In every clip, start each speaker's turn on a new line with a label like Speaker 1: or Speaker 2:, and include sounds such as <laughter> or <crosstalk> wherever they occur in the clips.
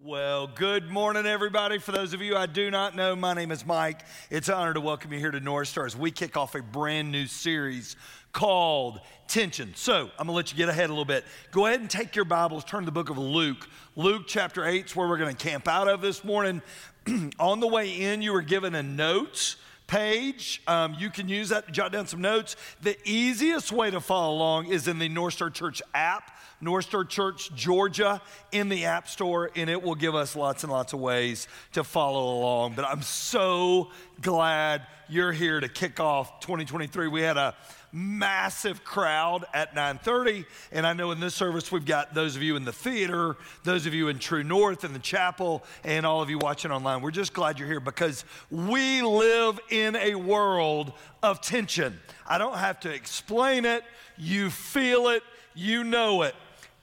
Speaker 1: Well, good morning, everybody. For those of you I do not know, my name is Mike. It's an honor to welcome you here to North Star as we kick off a brand new series called Tension. So, I'm going to let you get ahead a little bit. Go ahead and take your Bibles, turn to the book of Luke. Luke chapter 8 is where we're going to camp out of this morning. <clears throat> On the way in, you were given a notes page. Um, you can use that to jot down some notes. The easiest way to follow along is in the North Star Church app. North Star Church Georgia in the App Store, and it will give us lots and lots of ways to follow along. But I'm so glad you're here to kick off 2023. We had a massive crowd at 9:30 and I know in this service we've got those of you in the theater, those of you in True North in the chapel and all of you watching online. We're just glad you're here because we live in a world of tension. I don't have to explain it, you feel it, you know it.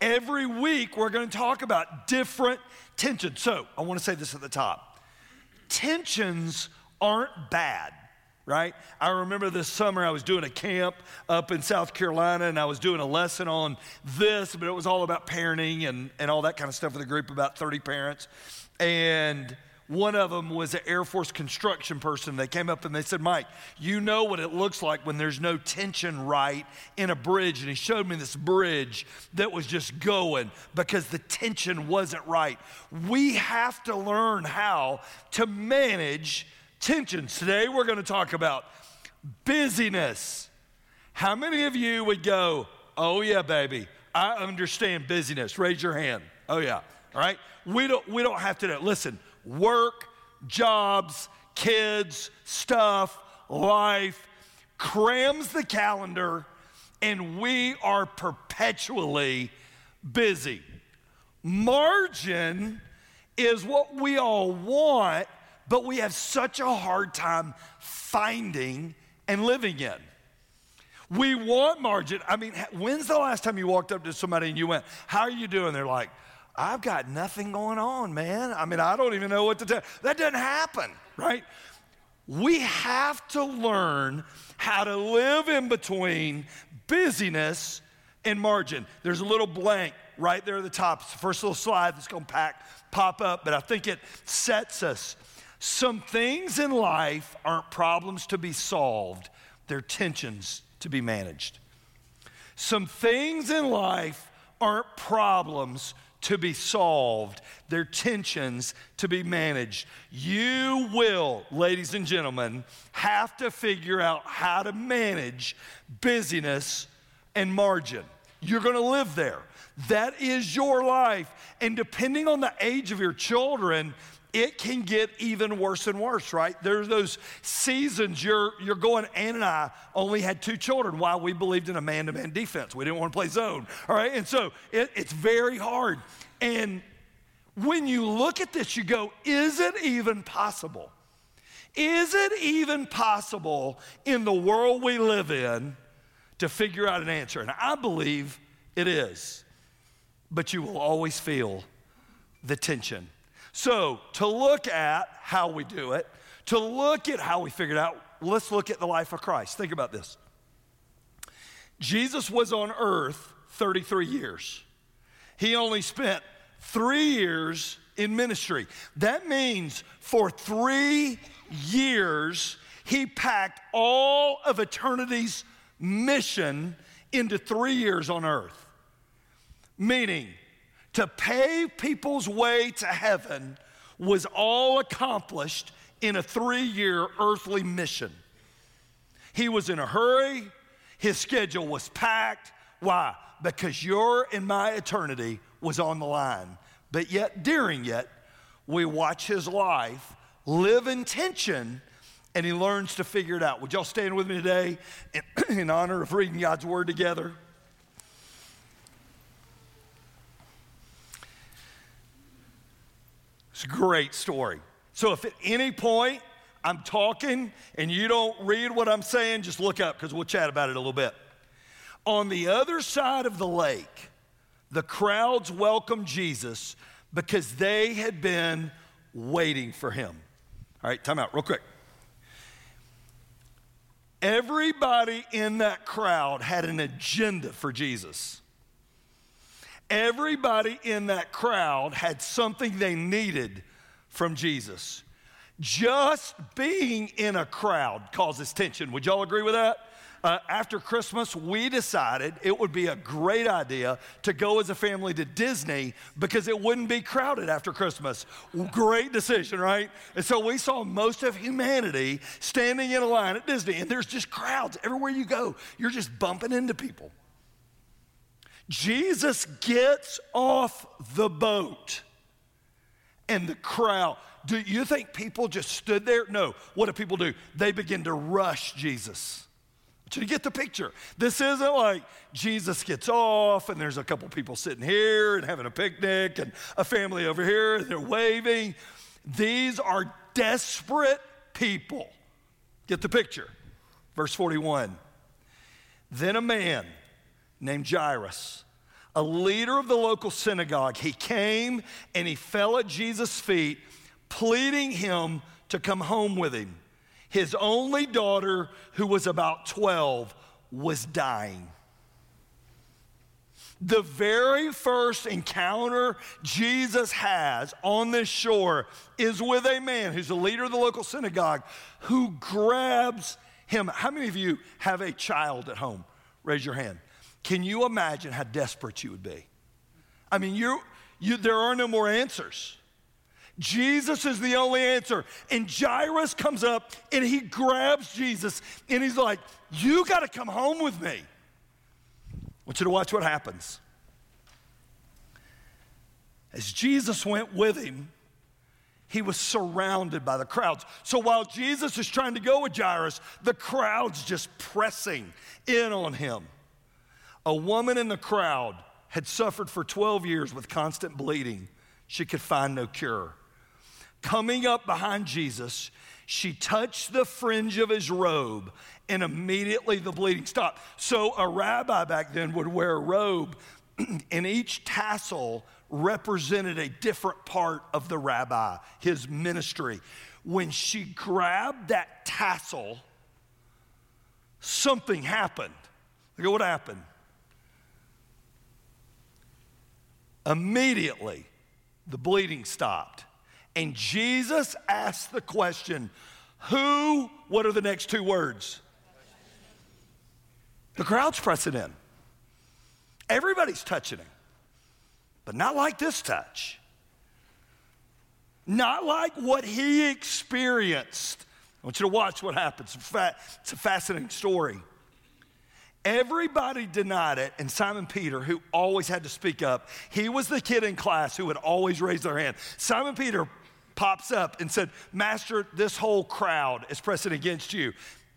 Speaker 1: Every week, we're going to talk about different tensions. So, I want to say this at the top tensions aren't bad right? I remember this summer I was doing a camp up in South Carolina and I was doing a lesson on this, but it was all about parenting and, and all that kind of stuff with a group about 30 parents. And one of them was an Air Force construction person. They came up and they said, Mike, you know what it looks like when there's no tension right in a bridge. And he showed me this bridge that was just going because the tension wasn't right. We have to learn how to manage tensions. Today we're going to talk about busyness. How many of you would go, Oh, yeah, baby, I understand busyness? Raise your hand. Oh, yeah. All right? We don't, we don't have to know. Listen, work, jobs, kids, stuff, life crams the calendar, and we are perpetually busy. Margin is what we all want, but we have such a hard time finding and living in. We want margin. I mean, when's the last time you walked up to somebody and you went, How are you doing? They're like, I've got nothing going on, man. I mean, I don't even know what to tell. That doesn't happen, right? We have to learn how to live in between busyness and margin. There's a little blank right there at the top. It's the first little slide that's going to pop up, but I think it sets us. Some things in life aren't problems to be solved, they're tensions to be managed. Some things in life aren't problems to be solved, their tensions to be managed. You will, ladies and gentlemen, have to figure out how to manage busyness and margin. You're going to live there. That is your life. And depending on the age of your children, it can get even worse and worse, right? There's those seasons you're, you're going, Ann and I only had two children while we believed in a man to man defense. We didn't want to play zone, all right? And so it, it's very hard. And when you look at this, you go, is it even possible? Is it even possible in the world we live in to figure out an answer? And I believe it is. But you will always feel the tension so, to look at how we do it, to look at how we figured out, let's look at the life of Christ. Think about this. Jesus was on earth 33 years. He only spent three years in ministry. That means for three years, he packed all of eternity's mission into three years on earth. Meaning, to pave people's way to heaven was all accomplished in a three year earthly mission. He was in a hurry, his schedule was packed. Why? Because your and my eternity was on the line. But yet, during it, we watch his life live in tension and he learns to figure it out. Would y'all stand with me today in, <clears throat> in honor of reading God's word together? It's a great story. So if at any point I'm talking and you don't read what I'm saying, just look up because we'll chat about it a little bit. On the other side of the lake, the crowds welcomed Jesus because they had been waiting for him. All right, time out real quick. Everybody in that crowd had an agenda for Jesus. Everybody in that crowd had something they needed from Jesus. Just being in a crowd causes tension. Would y'all agree with that? Uh, after Christmas, we decided it would be a great idea to go as a family to Disney because it wouldn't be crowded after Christmas. Great decision, right? And so we saw most of humanity standing in a line at Disney, and there's just crowds everywhere you go. You're just bumping into people. Jesus gets off the boat, and the crowd. Do you think people just stood there? No. What do people do? They begin to rush Jesus you to get the picture. This isn't like Jesus gets off and there's a couple people sitting here and having a picnic and a family over here and they're waving. These are desperate people. Get the picture. Verse 41. Then a man named Jairus, a leader of the local synagogue, he came and he fell at Jesus' feet, pleading him to come home with him. His only daughter, who was about 12, was dying. The very first encounter Jesus has on this shore is with a man who's a leader of the local synagogue who grabs him. How many of you have a child at home? Raise your hand. Can you imagine how desperate you would be? I mean, you, you, there are no more answers. Jesus is the only answer. And Jairus comes up and he grabs Jesus and he's like, You got to come home with me. I want you to watch what happens. As Jesus went with him, he was surrounded by the crowds. So while Jesus is trying to go with Jairus, the crowd's just pressing in on him. A woman in the crowd had suffered for 12 years with constant bleeding. She could find no cure coming up behind Jesus, she touched the fringe of his robe, and immediately the bleeding stopped. So, a rabbi back then would wear a robe, <clears throat> and each tassel represented a different part of the rabbi, his ministry. When she grabbed that tassel, something happened. Look at what happened. Immediately, the bleeding stopped. And Jesus asked the question, Who, what are the next two words? The crowd's pressing in. Everybody's touching him, but not like this touch. Not like what he experienced. I want you to watch what happens. It's a fascinating story. Everybody denied it, and Simon Peter, who always had to speak up, he was the kid in class who would always raise their hand. Simon Peter pops up and said, Master, this whole crowd is pressing against you.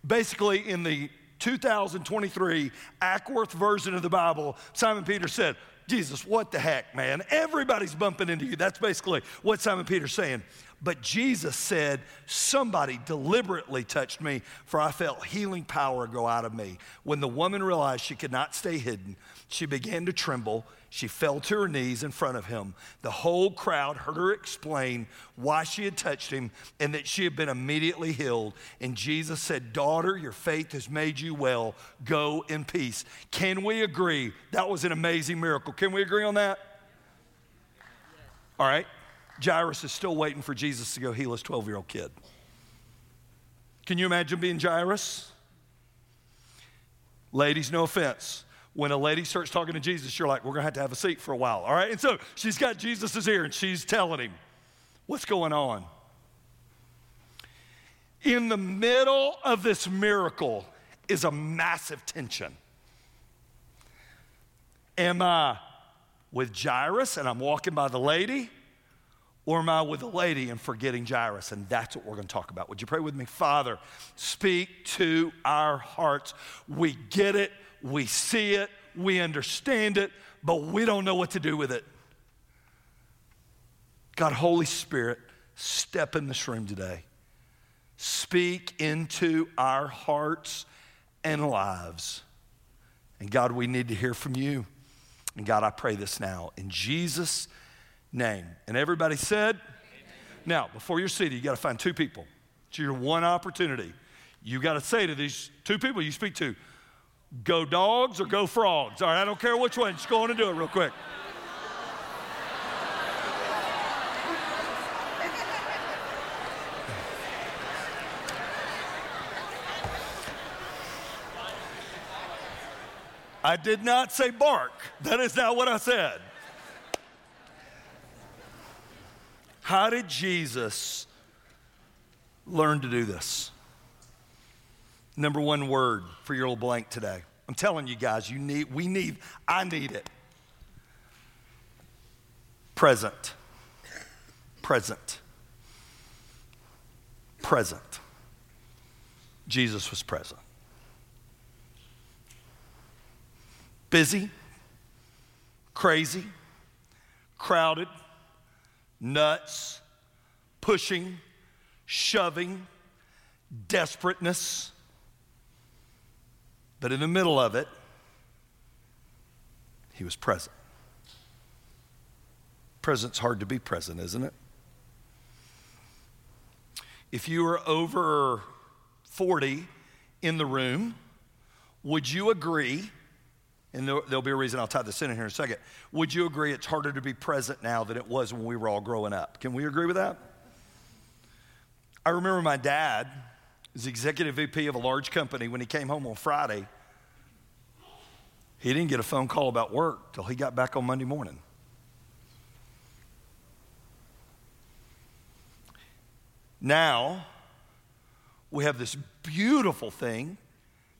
Speaker 1: Basically, in the 2023 Acworth version of the Bible, Simon Peter said, Jesus, what the heck, man? Everybody's bumping into you. That's basically what Simon Peter's saying. But Jesus said, Somebody deliberately touched me, for I felt healing power go out of me. When the woman realized she could not stay hidden, she began to tremble. She fell to her knees in front of him. The whole crowd heard her explain why she had touched him and that she had been immediately healed. And Jesus said, Daughter, your faith has made you well. Go in peace. Can we agree that was an amazing miracle? Can we agree on that? All right. Jairus is still waiting for Jesus to go heal his 12 year old kid. Can you imagine being Jairus? Ladies, no offense. When a lady starts talking to Jesus, you're like, we're going to have to have a seat for a while, all right? And so she's got Jesus' ear and she's telling him, what's going on? In the middle of this miracle is a massive tension. Am I with Jairus and I'm walking by the lady? Or am I with the lady and forgetting Jairus? And that's what we're going to talk about. Would you pray with me? Father, speak to our hearts. We get it, we see it, we understand it, but we don't know what to do with it. God, Holy Spirit, step in this room today. Speak into our hearts and lives. And God, we need to hear from you. And God, I pray this now in Jesus' name. And everybody said, Amen. now, before you're seated, you got to find two people. It's your one opportunity. You got to say to these two people you speak to, Go dogs or go frogs. All right, I don't care which one. Just go on and do it real quick. I did not say bark. That is not what I said. How did Jesus learn to do this? Number one word for your little blank today. I'm telling you guys, you need, we need, I need it. Present. Present. Present. Jesus was present. Busy, crazy, crowded, nuts, pushing, shoving, desperateness. But in the middle of it, he was present. Present's hard to be present, isn't it? If you are over 40 in the room, would you agree? And there'll be a reason I'll tie this in here in a second. Would you agree it's harder to be present now than it was when we were all growing up? Can we agree with that? I remember my dad was executive VP of a large company when he came home on Friday. He didn't get a phone call about work till he got back on Monday morning. Now, we have this beautiful thing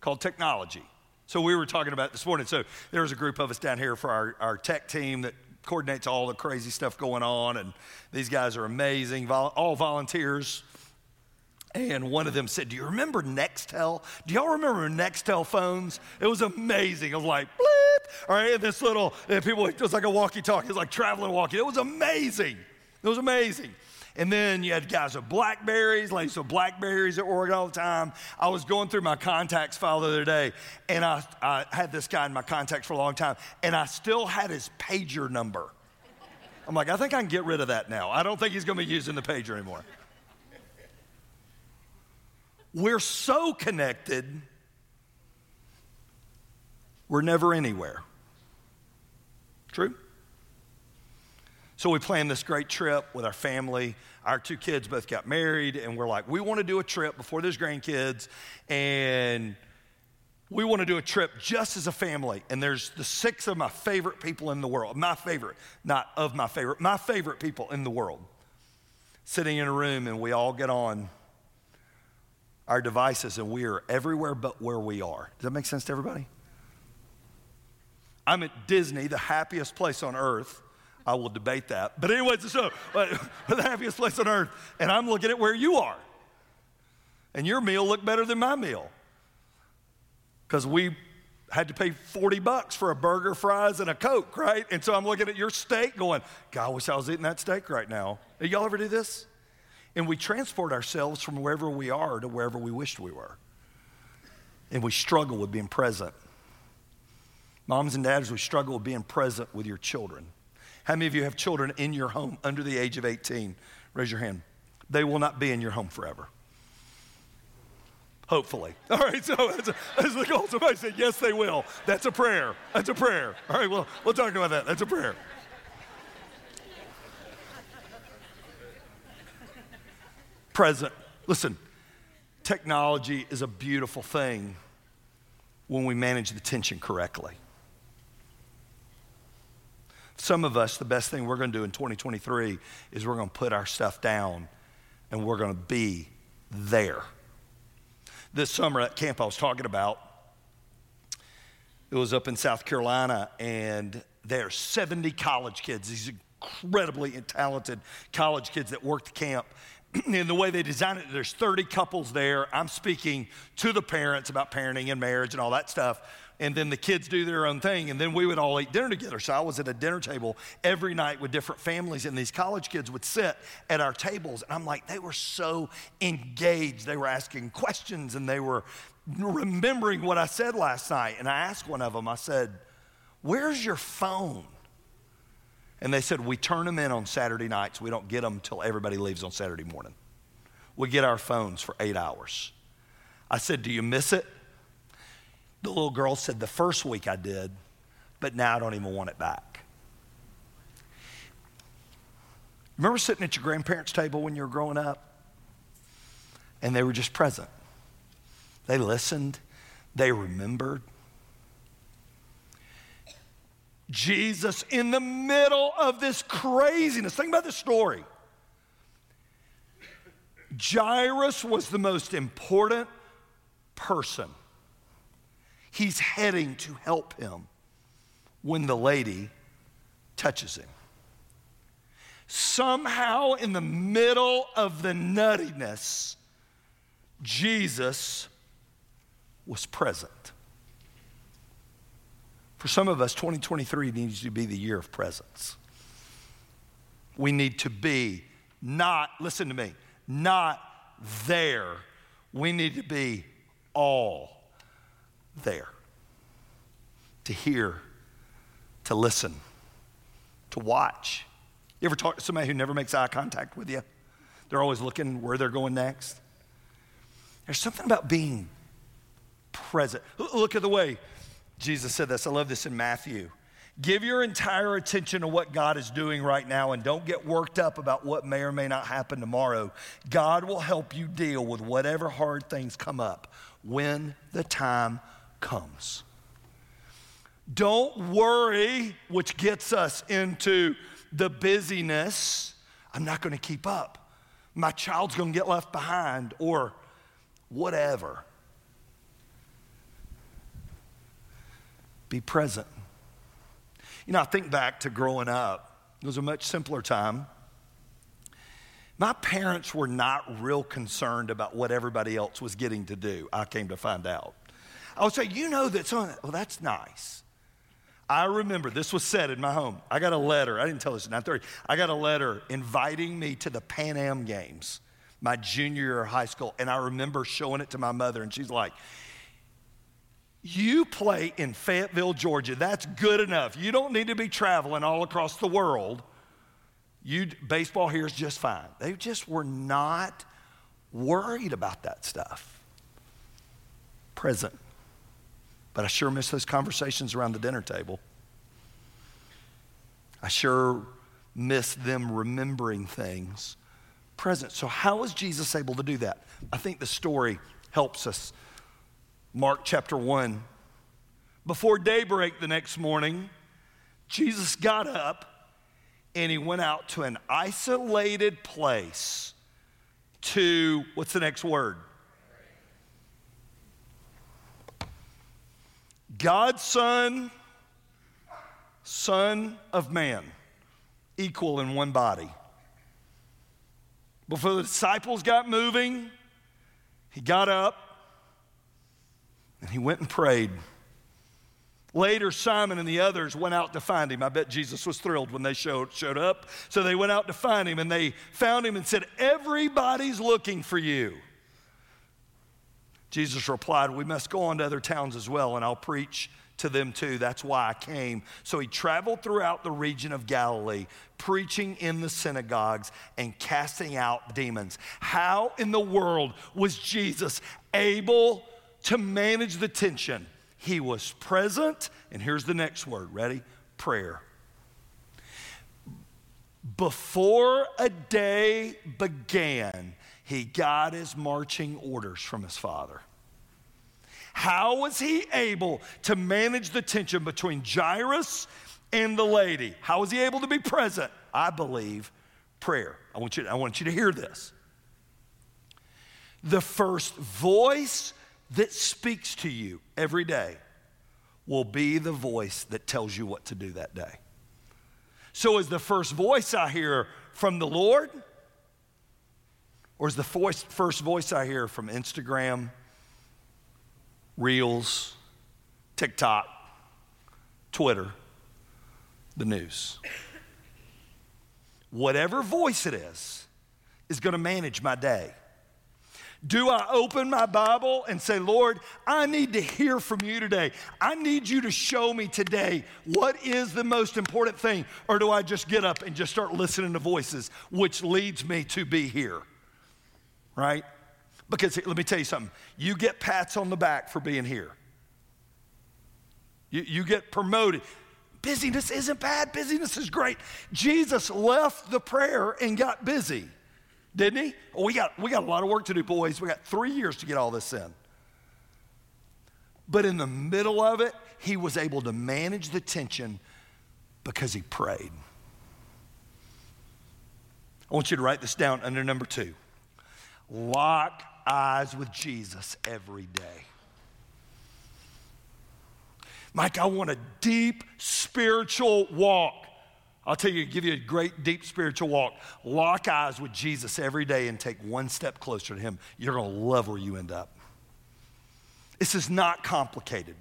Speaker 1: called technology. So, we were talking about this morning. So, there was a group of us down here for our, our tech team that coordinates all the crazy stuff going on. And these guys are amazing, all volunteers. And one of them said, Do you remember Nextel? Do y'all remember Nextel phones? It was amazing. It was like, bleep. All right, and this little, and people, it was like a walkie talkie. It was like traveling walkie. It was amazing. It was amazing. And then you had guys with Blackberries, ladies with Blackberries at work all the time. I was going through my contacts file the other day, and I, I had this guy in my contacts for a long time, and I still had his pager number. I'm like, I think I can get rid of that now. I don't think he's going to be using the pager anymore. We're so connected, we're never anywhere. True? So we planned this great trip with our family. Our two kids both got married, and we're like, we want to do a trip before there's grandkids, and we want to do a trip just as a family. And there's the six of my favorite people in the world. My favorite, not of my favorite, my favorite people in the world. Sitting in a room, and we all get on our devices, and we are everywhere but where we are. Does that make sense to everybody? I'm at Disney, the happiest place on earth I will debate that. But anyway, so uh, <laughs> the happiest place on earth, and I'm looking at where you are. And your meal looked better than my meal. Because we had to pay 40 bucks for a burger, fries, and a Coke, right? And so I'm looking at your steak going, God, I wish I was eating that steak right now. Y'all ever do this? And we transport ourselves from wherever we are to wherever we wished we were. And we struggle with being present. Moms and dads, we struggle with being present with your children. How many of you have children in your home under the age of 18? Raise your hand. They will not be in your home forever. Hopefully. <laughs> All right, so that's, a, that's the goal. Somebody said, yes, they will. That's a prayer. That's a prayer. All right, well, we'll talk about that. That's a prayer. Present. Listen, technology is a beautiful thing when we manage the tension correctly. Some of us, the best thing we're going to do in 2023 is we're going to put our stuff down and we're going to be there. This summer at camp I was talking about, it was up in South Carolina, and there are 70 college kids, these incredibly talented college kids that work the camp. <clears throat> and the way they design it, there's 30 couples there. I'm speaking to the parents about parenting and marriage and all that stuff and then the kids do their own thing, and then we would all eat dinner together. So I was at a dinner table every night with different families, and these college kids would sit at our tables. And I'm like, they were so engaged. They were asking questions and they were remembering what I said last night. And I asked one of them, I said, Where's your phone? And they said, We turn them in on Saturday nights. We don't get them until everybody leaves on Saturday morning. We get our phones for eight hours. I said, Do you miss it? The little girl said, The first week I did, but now I don't even want it back. Remember sitting at your grandparents' table when you were growing up? And they were just present. They listened, they remembered. Jesus, in the middle of this craziness, think about the story. Jairus was the most important person. He's heading to help him when the lady touches him. Somehow, in the middle of the nuttiness, Jesus was present. For some of us, 2023 needs to be the year of presence. We need to be not, listen to me, not there. We need to be all there to hear, to listen, to watch. You ever talk to somebody who never makes eye contact with you? They're always looking where they're going next. There's something about being present. Look at the way Jesus said this. I love this in Matthew. Give your entire attention to what God is doing right now and don't get worked up about what may or may not happen tomorrow. God will help you deal with whatever hard things come up when the time comes. Don't worry, which gets us into the busyness. I'm not going to keep up. My child's going to get left behind, or whatever. Be present. You know, I think back to growing up, it was a much simpler time. My parents were not real concerned about what everybody else was getting to do, I came to find out. I would say, you know that someone, well, that's nice. I remember this was said in my home. I got a letter, I didn't tell this at 9:30. I got a letter inviting me to the Pan Am Games, my junior year of high school, and I remember showing it to my mother, and she's like, you play in Fayetteville, Georgia. That's good enough. You don't need to be traveling all across the world. You, baseball here is just fine. They just were not worried about that stuff. Present. But I sure miss those conversations around the dinner table. I sure miss them remembering things. Present. So, how was Jesus able to do that? I think the story helps us Mark chapter 1. Before daybreak the next morning, Jesus got up and he went out to an isolated place to, what's the next word? God's Son, Son of Man, equal in one body. Before the disciples got moving, he got up and he went and prayed. Later, Simon and the others went out to find him. I bet Jesus was thrilled when they showed, showed up. So they went out to find him and they found him and said, Everybody's looking for you. Jesus replied, We must go on to other towns as well, and I'll preach to them too. That's why I came. So he traveled throughout the region of Galilee, preaching in the synagogues and casting out demons. How in the world was Jesus able to manage the tension. He was present, and here's the next word ready? Prayer. Before a day began, he got his marching orders from his father. How was he able to manage the tension between Jairus and the lady? How was he able to be present? I believe prayer. I want you to, I want you to hear this. The first voice that speaks to you every day will be the voice that tells you what to do that day. So, is the first voice I hear from the Lord? Or is the voice, first voice I hear from Instagram, Reels, TikTok, Twitter, the news? Whatever voice it is, is going to manage my day. Do I open my Bible and say, Lord, I need to hear from you today? I need you to show me today what is the most important thing? Or do I just get up and just start listening to voices, which leads me to be here? Right? Because let me tell you something you get pats on the back for being here, you, you get promoted. Busyness isn't bad, busyness is great. Jesus left the prayer and got busy. Didn't he? Oh, we got, we got a lot of work to do, boys. We got three years to get all this in. But in the middle of it, he was able to manage the tension Because he prayed. I want you to write this down under number two. Lock eyes with Jesus every day. Mike, I want a deep spiritual walk. I'll tell you, give you a great deep spiritual walk. Lock eyes with Jesus every day and take one step closer to Him. You're going to love where you end up. This is not complicated,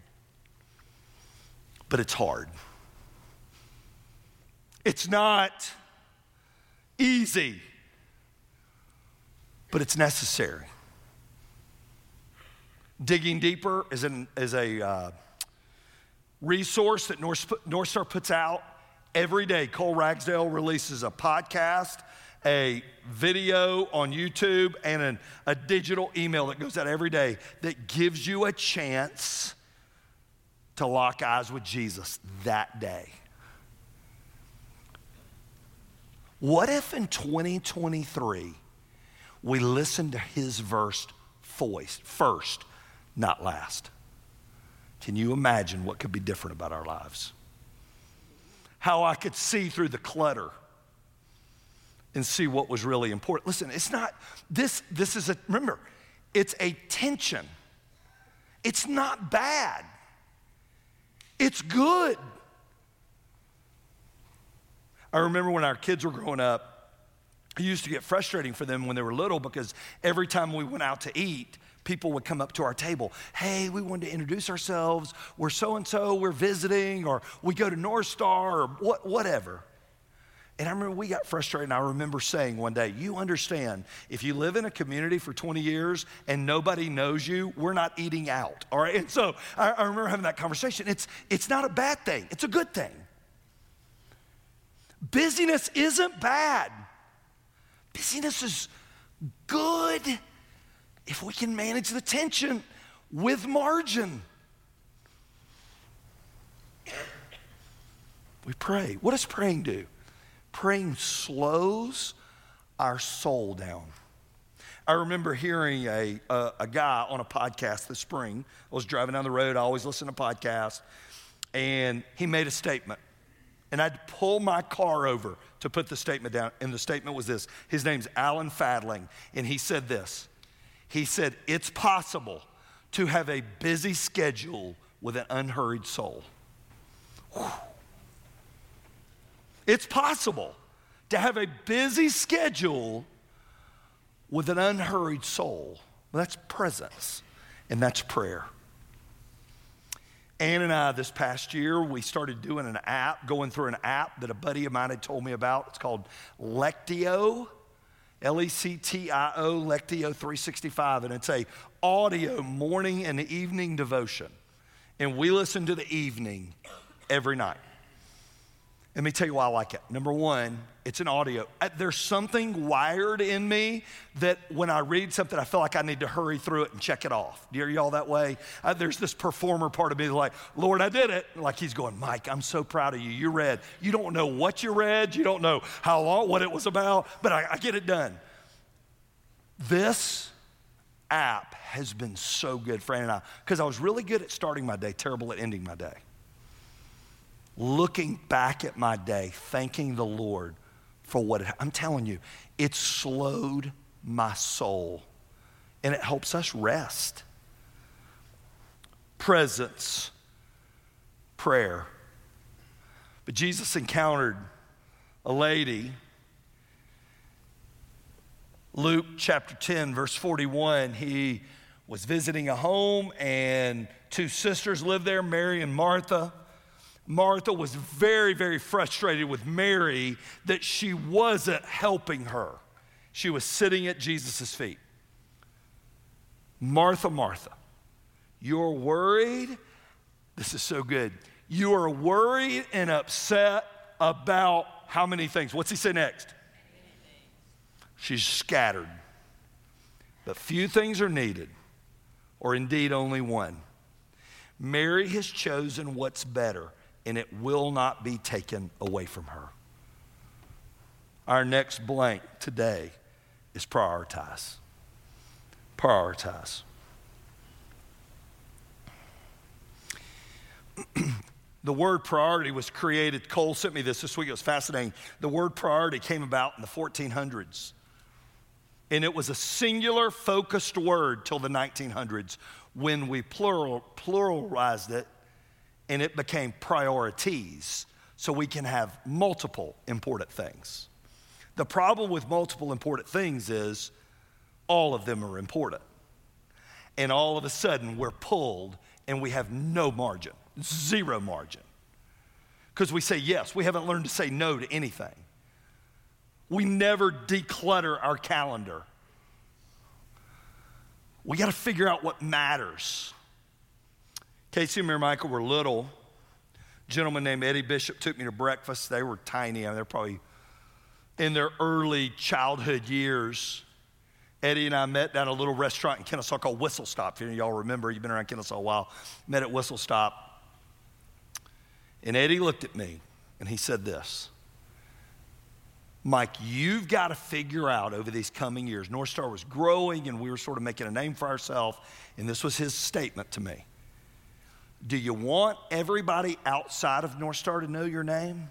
Speaker 1: but it's hard. It's not easy, but it's necessary. Digging Deeper is, an, is a uh, resource that North, North Star puts out every day. Cole Ragsdale releases a podcast, a video on YouTube, and an, a digital email that goes out every day that gives you a chance to lock eyes with Jesus that day. What if in 2023 we listen to his verse voice first, not last? Can you imagine what could be different about our lives? How I could see through the clutter and see what was really important. Listen, it's not, this, this is a, remember, it's a tension. It's not bad, it's good. I remember when our kids were growing up, it used to get frustrating for them when they were little because every time we went out to eat, people would come up to our table. Hey, we wanted to introduce ourselves. We're so and so, we're visiting, or we go to North Star, or what, whatever. And I remember we got frustrated, and I remember saying one day, You understand, if you live in a community for 20 years and nobody knows you, we're not eating out. All right? And so I, I remember having that conversation. It's, it's not a bad thing, it's a good thing. Busyness isn't bad, busyness is good if we can manage the tension with margin. We pray. What does praying do? Praying slows our soul down. I remember hearing a, a, a, guy on a podcast this spring. I was driving down the road, I always listen to podcasts, and he made a statement and I had to pull my car over to put the statement down. And the statement was this His name's Alan Fadling. And he said this He said, It's possible to have a busy schedule with an unhurried soul. Whew. It's possible to have a busy schedule with an unhurried soul. That's presence, and that's prayer. Ann and I, this past year, we started doing an app, going through an app that a buddy of mine had told me about. It's called Lectio, L E C T I O, Lectio 365. And it's a audio morning and evening devotion. And we listen to the evening every night. Let me tell you why I like it. Number one, it's an audio. Uh, there's something wired in me that when I read something, I feel like I need to hurry through it and check it off. Do you y'all that way? Uh, there's this performer part of me like, Lord, I did it. Like he's going, Mike, I'm so proud of you. You read. You don't know what you read. You don't know how long, what it was about, but I, I get it done. This app has been so good, Fran and I, because I was really good at starting my day, terrible at ending my day looking back at my day, thanking the Lord for what it, I'm telling you, it slowed my soul and it helps us rest. Presence, prayer. But Jesus encountered a lady. Luke chapter 10, verse 41, he was visiting a home, and two sisters lived there, Mary and Martha. Martha was very, very frustrated with Mary that she wasn't helping her. She was sitting at Jesus' feet. Martha, Martha, you're worried. This is so good. You are worried and upset about how many things? What's he say next? She's scattered. But few things are needed, or indeed only one. Mary has chosen what's better and it will not be taken away from her. Our next blank today is prioritize. Prioritize. <clears throat> the word priority was created. Cole sent me this this week. It was fascinating. The word priority came about in the 1400s. And it was a singular focused word till the 1900s when we plural, pluralized it and it became priorities so we can have multiple important things. The problem with multiple important things is all of them are important. And all of a sudden we're pulled and we have no margin, zero margin. Because we say yes, we haven't learned to say no to anything. We never declutter our calendar. We got to figure out what matters. Casey and Michael were little. A gentleman named Eddie Bishop took me to breakfast. They were tiny. I mean, they're probably in their early childhood years. Eddie and I met down a little restaurant in Kennesaw called Whistle Stop. If y'all remember, you've been around Kennesaw a while. Met at Whistle Stop. And Eddie looked at me and he said this Mike, you've got to figure out over these coming years. North Star was growing and we were sort of making a name for ourselves. And this was his statement to me Do you want everybody outside of North Star to know your name?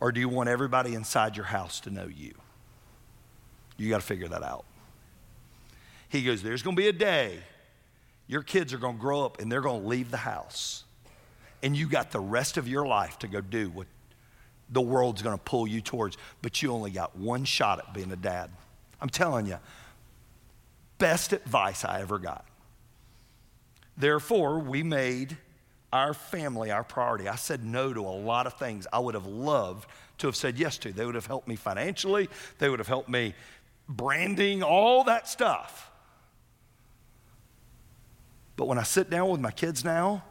Speaker 1: Or do you want everybody inside your house to know you? You got to figure that out. He goes, There's going to be a day your kids are going to grow up and they're going to leave the house. And you got the rest of your life to go do what the world's going to pull you towards, but you only got one shot at being a dad. I'm telling you, best advice I ever got. Therefore, we made our family our priority. I said no to a lot of things I would have loved to have said yes to. They would have helped me financially, they would have helped me branding, all that stuff. But when I sit down with my kids now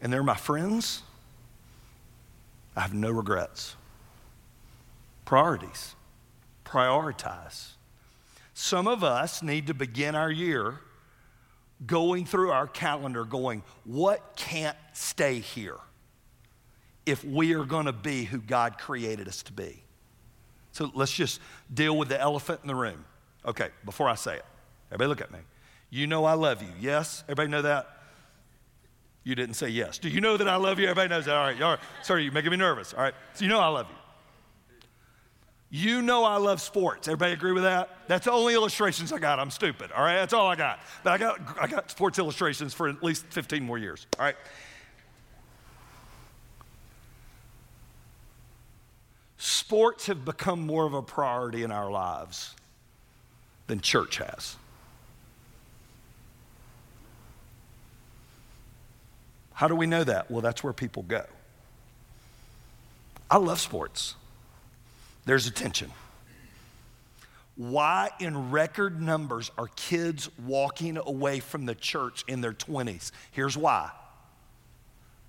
Speaker 1: and they're my friends, I have no regrets. Priorities. Prioritize. Some of us need to begin our year going through our calendar, going, what can't stay here if we are going to be who God created us to be? So let's just deal with the elephant in the room. Okay, before I say it, everybody look at me. You know I love you. Yes? Everybody know that? You didn't say yes. Do you know that I love you? Everybody knows that. All right, all right. Sorry, you're making me nervous. All right. So you know I love you. You know I love sports. Everybody agree with that? That's the only illustrations I got. I'm stupid. All right, that's all I got. But I got I got sports illustrations for at least 15 more years. All right. sports have become more of a priority in our lives than church has. How do we know that? Well, that's where people go. I love sports. There's attention. Why, in record numbers, are kids walking away from the church in their 20s? Here's why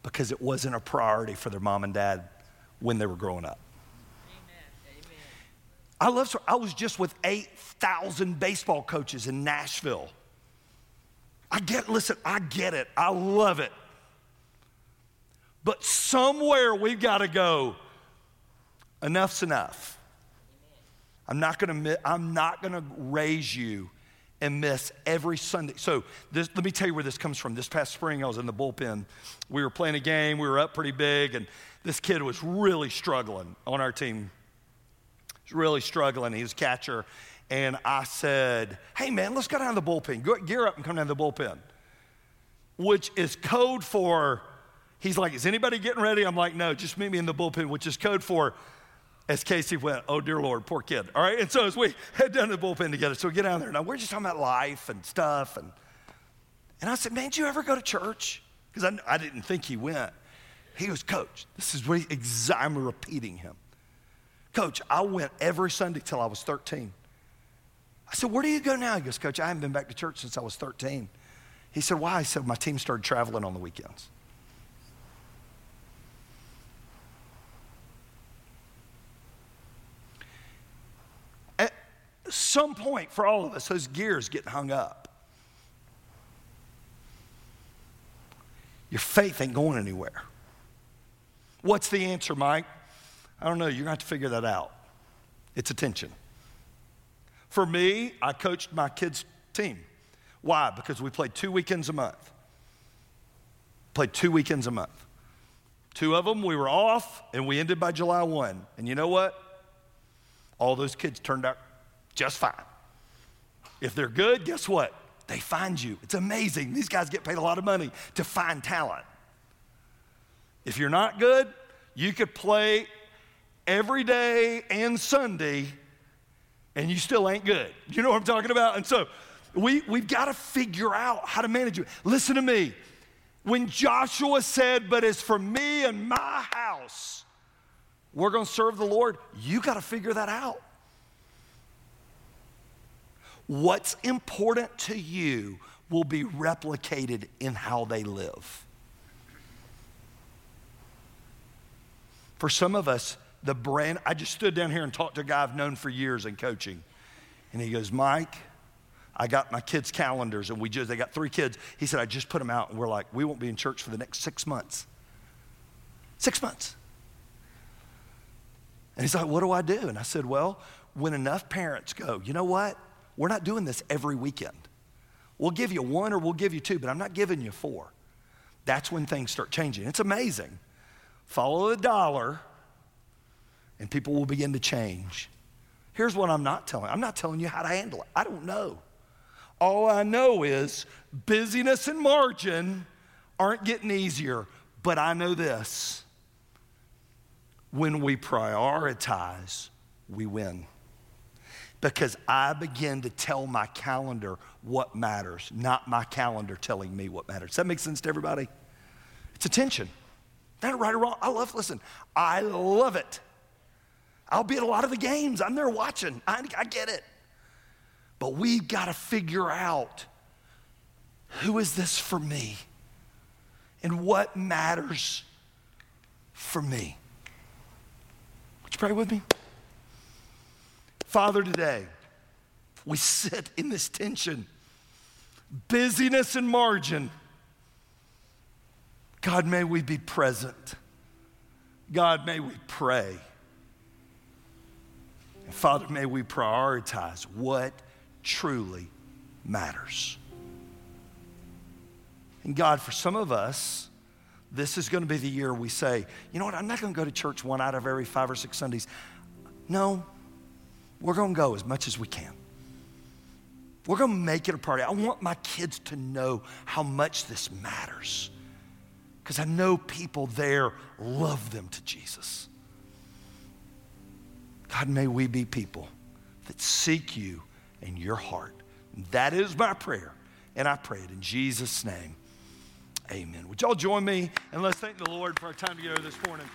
Speaker 1: because it wasn't a priority for their mom and dad when they were growing up. I love, I was just with 8,000 baseball coaches in Nashville. I get, listen, I get it. I love it. But somewhere we've got to go, enough's enough. I'm not to I'm not to raise you and miss every Sunday. So this, let me tell you where this comes from. This past spring, I was in the bullpen. We were playing a game. We were up pretty big, and this kid was really struggling on our team was really struggling. He was catcher. And I said, hey, man, let's go down to the bullpen. Go, gear up and come down to the bullpen, which is code for, he's like, is anybody getting ready? I'm like, no, just meet me in the bullpen, which is code for, as Casey went, oh, dear Lord, poor kid. All right. And so as we head down to the bullpen together, so we get down there. Now, we're just talking about life and stuff. And, and I said, man, did you ever go to church? Because I, I didn't think he went. He goes, Coach, this is what he, I'm repeating him. Coach, I went every Sunday till I was 13. I said, Where do you go now? He goes, Coach, I haven't been back to church since I was 13. He said, Why? He said, My team started traveling on the weekends. At some point, for all of us, those gears get hung up. Your faith ain't going anywhere. What's the answer, Mike? I don't know. You're going to have to figure that out. It's attention. For me, I coached my kids' team. Why? Because we played two weekends a month. Played two weekends a month. Two of them, we were off, and we ended by July 1. And you know what? All those kids turned out just fine. If they're good, guess what? They find you. It's amazing. These guys get paid a lot of money to find talent. If you're not good, you could play every day and Sunday and you still ain't good. You know what I'm talking about? And so we, we've got to figure out how to manage it. Listen to me. When Joshua said, But as for me and my house, we're going to serve the Lord, you got to figure that out. What's important to you will be replicated in how they live. For some of us, the brand, I just stood down here and talked to a guy I've known for years in coaching. And he goes, Mike, I got my kids' calendars and we just, they got three kids. He said, I just put them out and we're like, we won't be in church for the next six months. Six months. And he's like, what do I do? And I said, well, when enough parents go, you know what? We're not doing this every weekend. We'll give you one or we'll give you two, but I'm not giving you four. That's when things start changing. It's amazing. Follow the dollar, and people will begin to change. Here's what I'm not telling I'm not telling you how to handle it. I don't know. All I know is busyness and margin aren't getting easier, but I know this. When we prioritize, we win because I begin to tell my calendar what matters, not my calendar telling me what matters. Does that make sense to everybody? It's attention. Not right or wrong. I love, listen, I love it. I'll be at a lot of the games. I'm there watching. I, I get it. But we've got to figure out who is this for me and what matters for me. Would you pray with me? Father, today we sit in this tension, busyness and margin. God, may we be present. God, may we pray. And Father, may we prioritize what truly matters. And God, for some of us, this is going to be the year we say, you know what, I'm not going to go to church one out of every five or six Sundays. No, we're going to go as much as we can. We're going to make it a party. I want my kids to know how much this matters because I know people there love them to Jesus. God, may we be people that seek you in your heart. That is my prayer, and I pray it in Jesus' name. Amen. Would y'all join me and let's thank the Lord for our time together this morning.